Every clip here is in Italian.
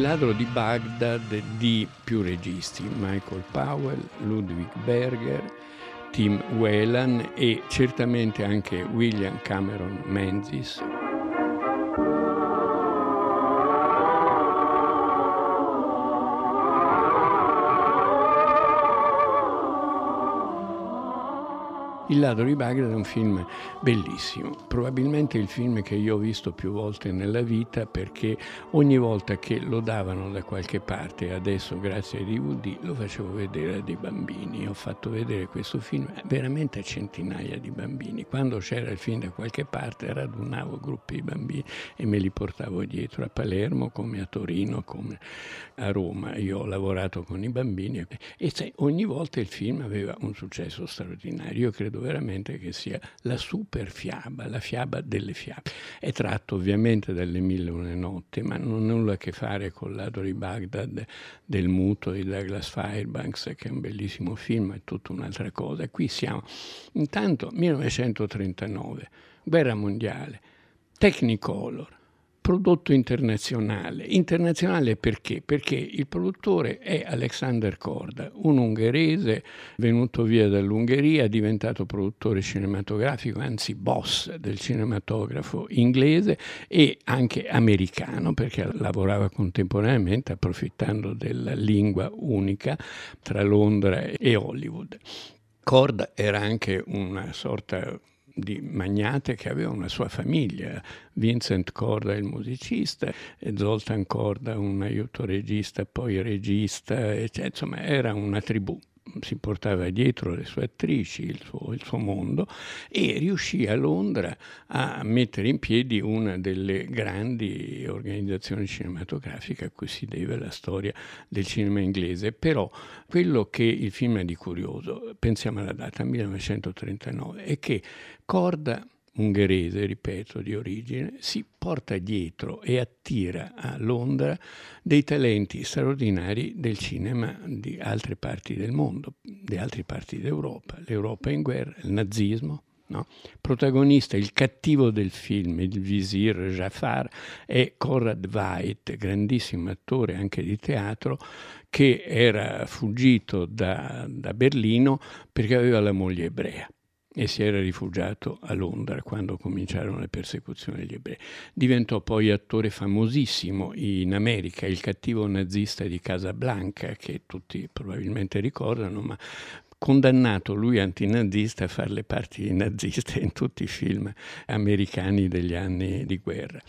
Ladro di Baghdad di più registi, Michael Powell, Ludwig Berger, Tim Whelan e certamente anche William Cameron Menzies. Il ladro di Baghdad è un film bellissimo, probabilmente il film che io ho visto più volte nella vita perché ogni volta che lo davano da qualche parte, adesso grazie ai DVD lo facevo vedere a dei bambini. Ho fatto vedere questo film veramente a centinaia di bambini. Quando c'era il film da qualche parte radunavo gruppi di bambini e me li portavo dietro a Palermo come a Torino come a Roma. Io ho lavorato con i bambini e ogni volta il film aveva un successo straordinario. Io credo veramente che sia la super fiaba, la fiaba delle fiabe. È tratto ovviamente dalle Mille Une Notti, ma non ha nulla a che fare con l'Ado di Baghdad del muto di Douglas Fairbanks, che è un bellissimo film, è tutta un'altra cosa. Qui siamo, intanto 1939, guerra mondiale, Technicolor, prodotto internazionale. Internazionale perché? Perché il produttore è Alexander Korda, un ungherese venuto via dall'Ungheria, diventato produttore cinematografico, anzi boss del cinematografo inglese e anche americano perché lavorava contemporaneamente approfittando della lingua unica tra Londra e Hollywood. Korda era anche una sorta di magnate che aveva una sua famiglia, Vincent Corda il musicista Zoltan Corda un aiuto regista, poi regista, eccetera. insomma era una tribù si portava dietro le sue attrici, il suo, il suo, mondo e riuscì a Londra a mettere in piedi una delle grandi organizzazioni cinematografiche a cui si deve la storia del cinema inglese. Però quello che il film ha di curioso, pensiamo alla data 1939, è che Corda ungherese, ripeto, di origine, si porta dietro e attira a Londra dei talenti straordinari del cinema di altre parti del mondo, di altre parti d'Europa. L'Europa in guerra, il nazismo. No? Protagonista, il cattivo del film, il visir Jafar, è Conrad Veidt, grandissimo attore anche di teatro, che era fuggito da, da Berlino perché aveva la moglie ebrea e si era rifugiato a Londra quando cominciarono le persecuzioni degli ebrei. Diventò poi attore famosissimo in America, il cattivo nazista di Casablanca, che tutti probabilmente ricordano, ma condannato lui antinazista a fare le parti di nazista in tutti i film americani degli anni di guerra.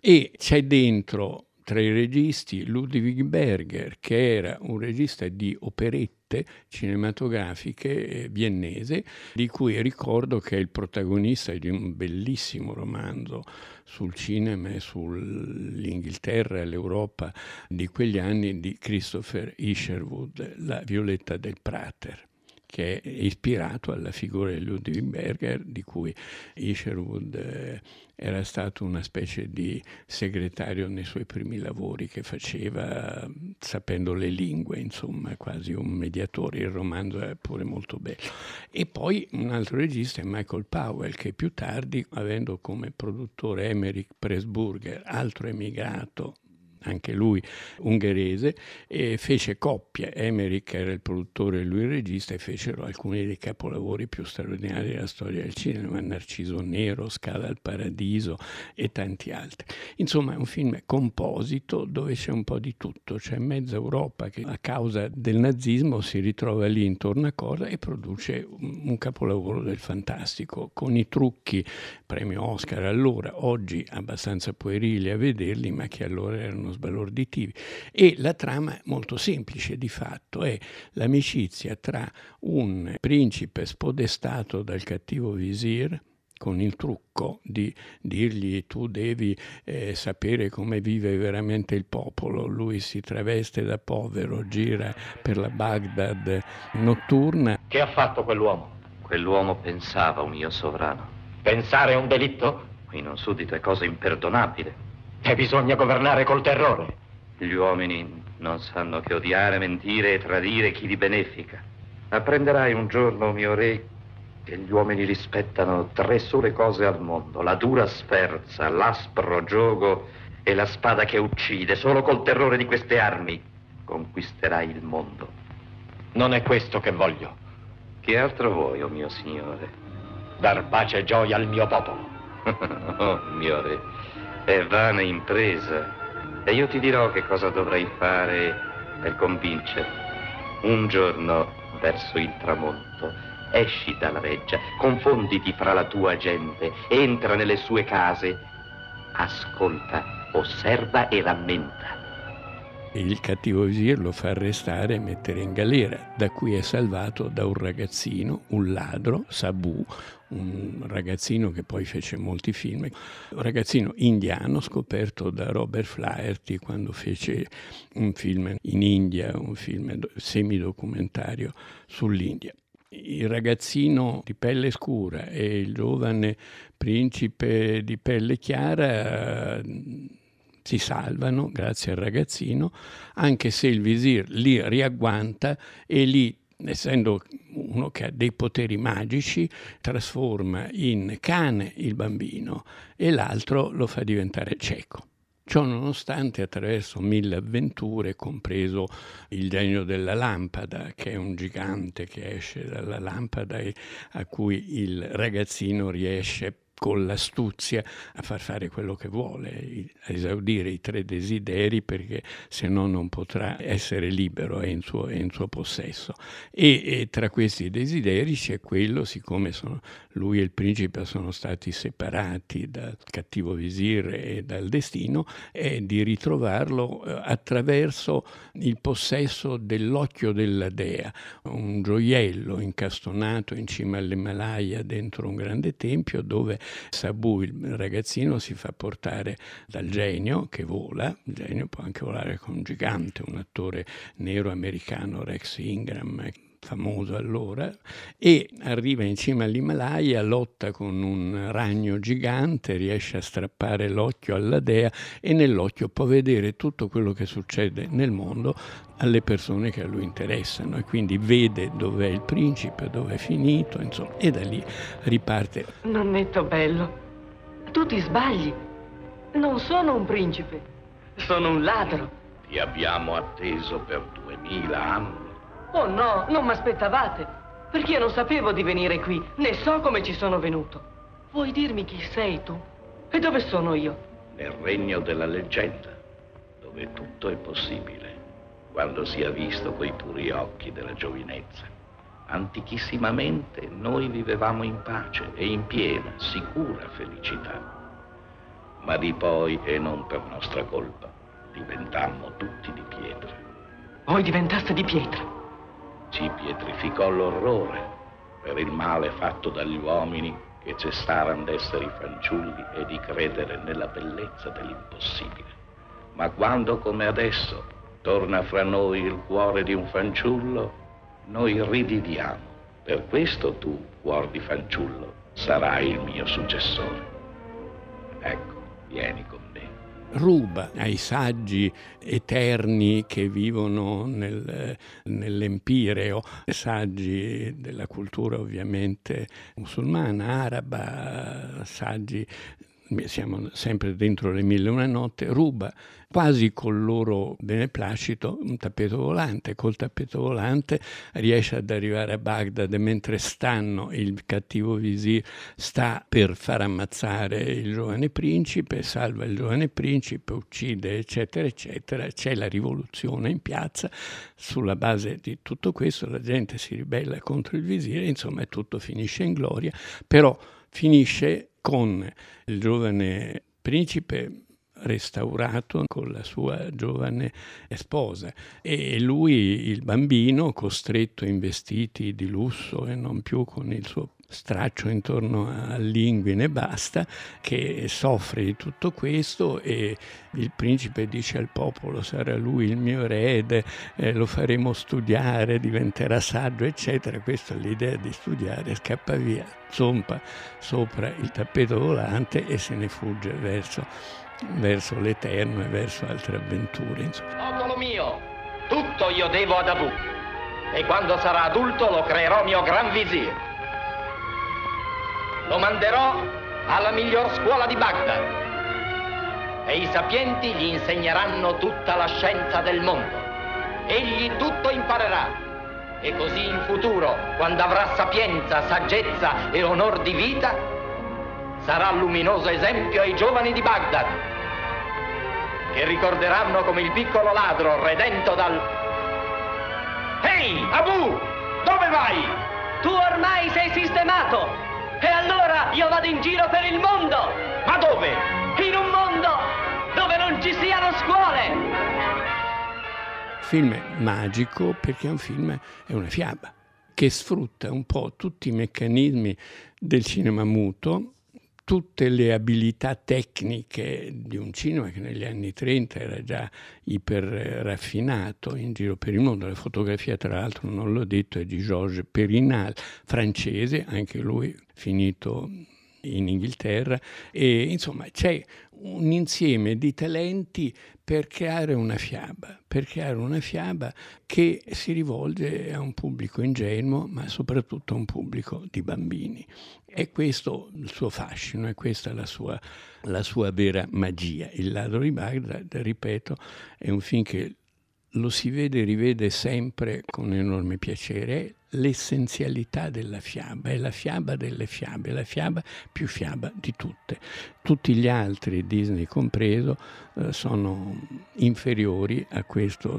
E c'è dentro tra i registi Ludwig Berger, che era un regista di operette cinematografiche eh, viennese, di cui ricordo che è il protagonista di un bellissimo romanzo sul cinema e sull'Inghilterra e l'Europa di quegli anni di Christopher Isherwood, La Violetta del Prater che è ispirato alla figura di Ludwig Berger, di cui Isherwood eh, era stato una specie di segretario nei suoi primi lavori che faceva sapendo le lingue, insomma, quasi un mediatore. Il romanzo è pure molto bello. E poi un altro regista è Michael Powell, che più tardi, avendo come produttore Emmerich Pressburger, altro emigrato anche lui ungherese, e fece coppia. Emmerich era il produttore e lui il regista e fecero alcuni dei capolavori più straordinari della storia del cinema, Narciso Nero, Scala al Paradiso e tanti altri. Insomma è un film composito dove c'è un po' di tutto, c'è mezza Europa che a causa del nazismo si ritrova lì intorno a cosa e produce un capolavoro del fantastico con i trucchi, premio Oscar allora, oggi abbastanza puerili a vederli ma che allora erano sbalorditivi. E la trama è molto semplice di fatto, è l'amicizia tra un principe spodestato dal cattivo visir, con il trucco di dirgli tu devi eh, sapere come vive veramente il popolo. Lui si traveste da povero, gira per la Baghdad notturna. Che ha fatto quell'uomo? Quell'uomo pensava un mio sovrano. Pensare è un delitto? Qui in un suddito è cosa imperdonabile. E bisogna governare col terrore. Gli uomini non sanno che odiare, mentire e tradire chi li benefica. Apprenderai un giorno, mio re, che gli uomini rispettano tre sole cose al mondo, la dura sferza, l'aspro gioco e la spada che uccide. Solo col terrore di queste armi conquisterai il mondo. Non è questo che voglio. Che altro vuoi, o oh mio signore? Dar pace e gioia al mio popolo. oh, mio re, è vana impresa. E io ti dirò che cosa dovrai fare per convincerti. Un giorno, verso il tramonto, esci dalla reggia, confonditi fra la tua gente, entra nelle sue case, ascolta, osserva e rammenta. Il cattivo visir lo fa arrestare e mettere in galera, da cui è salvato da un ragazzino, un ladro, Sabu, un ragazzino che poi fece molti film, un ragazzino indiano scoperto da Robert Flaherty quando fece un film in India, un film semidocumentario sull'India. Il ragazzino di pelle scura e il giovane principe di pelle chiara si salvano grazie al ragazzino, anche se il visir li riagguanta e lì essendo uno che ha dei poteri magici, trasforma in cane il bambino e l'altro lo fa diventare cieco. Ciò nonostante attraverso mille avventure, compreso il genio della lampada, che è un gigante che esce dalla lampada e a cui il ragazzino riesce con l'astuzia a far fare quello che vuole, a esaudire i tre desideri perché se no non potrà essere libero, è in suo, è in suo possesso. E, e, tra questi desideri c'è quello, siccome sono, lui e il principe sono stati separati dal cattivo visir e dal destino, è di ritrovarlo eh, attraverso il possesso dell'occhio della dea, un gioiello incastonato in cima all'Himalaya dentro un grande tempio dove Sabu, il ragazzino, si fa portare dal genio che vola, il genio può anche volare con un gigante, un attore nero americano, Rex Ingram, famoso allora, e arriva in cima all'Himalaya, lotta con un ragno gigante, riesce a strappare l'occhio alla dea e nell'occhio può vedere tutto quello che succede nel mondo alle persone che a lui interessano e quindi vede dov'è il principe, dove è finito, insomma, e da lì riparte. Nonnetto bello, tu ti sbagli. Non sono un principe, sono un ladro. Ti abbiamo atteso per duemila anni Oh no, non mi aspettavate. Perché io non sapevo di venire qui, né so come ci sono venuto. Vuoi dirmi chi sei tu? E dove sono io? Nel regno della leggenda, dove tutto è possibile, quando si è visto coi puri occhi della giovinezza. Antichissimamente noi vivevamo in pace e in piena, sicura felicità. Ma di poi, e non per nostra colpa, diventammo tutti di pietra. Voi diventaste di pietra? Ci pietrificò l'orrore per il male fatto dagli uomini che cessarono d'essere i fanciulli e di credere nella bellezza dell'impossibile. Ma quando, come adesso, torna fra noi il cuore di un fanciullo, noi ridiviamo. Per questo tu, cuor di fanciullo, sarai il mio successore. Ecco, vieni con me ruba ai saggi eterni che vivono nel, nell'Empireo, saggi della cultura ovviamente musulmana, araba, saggi siamo sempre dentro le mille e una notte, ruba quasi col loro beneplacito un tappeto volante. Col tappeto volante riesce ad arrivare a Baghdad mentre stanno, il cattivo visir sta per far ammazzare il giovane principe, salva il giovane principe, uccide, eccetera, eccetera. C'è la rivoluzione in piazza. Sulla base di tutto questo la gente si ribella contro il visir, insomma tutto finisce in gloria, però finisce con il giovane principe restaurato con la sua giovane sposa. E lui, il bambino, costretto in vestiti di lusso e non più con il suo straccio intorno all'inguine e basta, che soffre di tutto questo e il principe dice al popolo sarà lui il mio erede, eh, lo faremo studiare, diventerà saggio, eccetera. Questa è l'idea di studiare, scappa via, zompa sopra il tappeto volante e se ne fugge verso, verso l'Eterno e verso altre avventure. Insomma. Popolo mio, tutto io devo ad Abu e quando sarà adulto lo creerò mio gran visir. Lo manderò alla miglior scuola di Baghdad. e i sapienti gli insegneranno tutta la scienza del mondo. Egli tutto imparerà e così in futuro, quando avrà sapienza, saggezza e onor di vita, sarà luminoso esempio ai giovani di Baghdad, che ricorderanno come il piccolo ladro redento dal... Ehi, Abu, dove vai? Tu ormai sei sistemato e allora io vado in giro per il mondo. Ma dove? In un mondo dove non ci siano scuole film magico perché è un film, è una fiaba che sfrutta un po' tutti i meccanismi del cinema muto, tutte le abilità tecniche di un cinema che negli anni 30 era già iper raffinato in giro per il mondo. La fotografia, tra l'altro, non l'ho detto, è di Georges Perinal, francese, anche lui finito in Inghilterra e insomma c'è un insieme di talenti per creare una fiaba, per creare una fiaba che si rivolge a un pubblico ingenuo, ma soprattutto a un pubblico di bambini. È questo il suo fascino, è questa la sua, la sua vera magia. Il ladro di Baghdad, ripeto, è un film che lo si vede e rivede sempre con enorme piacere l'essenzialità della fiaba, è la fiaba delle fiabe, la fiaba più fiaba di tutte. Tutti gli altri, Disney compreso, eh, sono inferiori a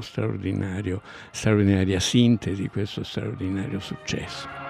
straordinario, straordinaria sintesi, questo straordinario successo.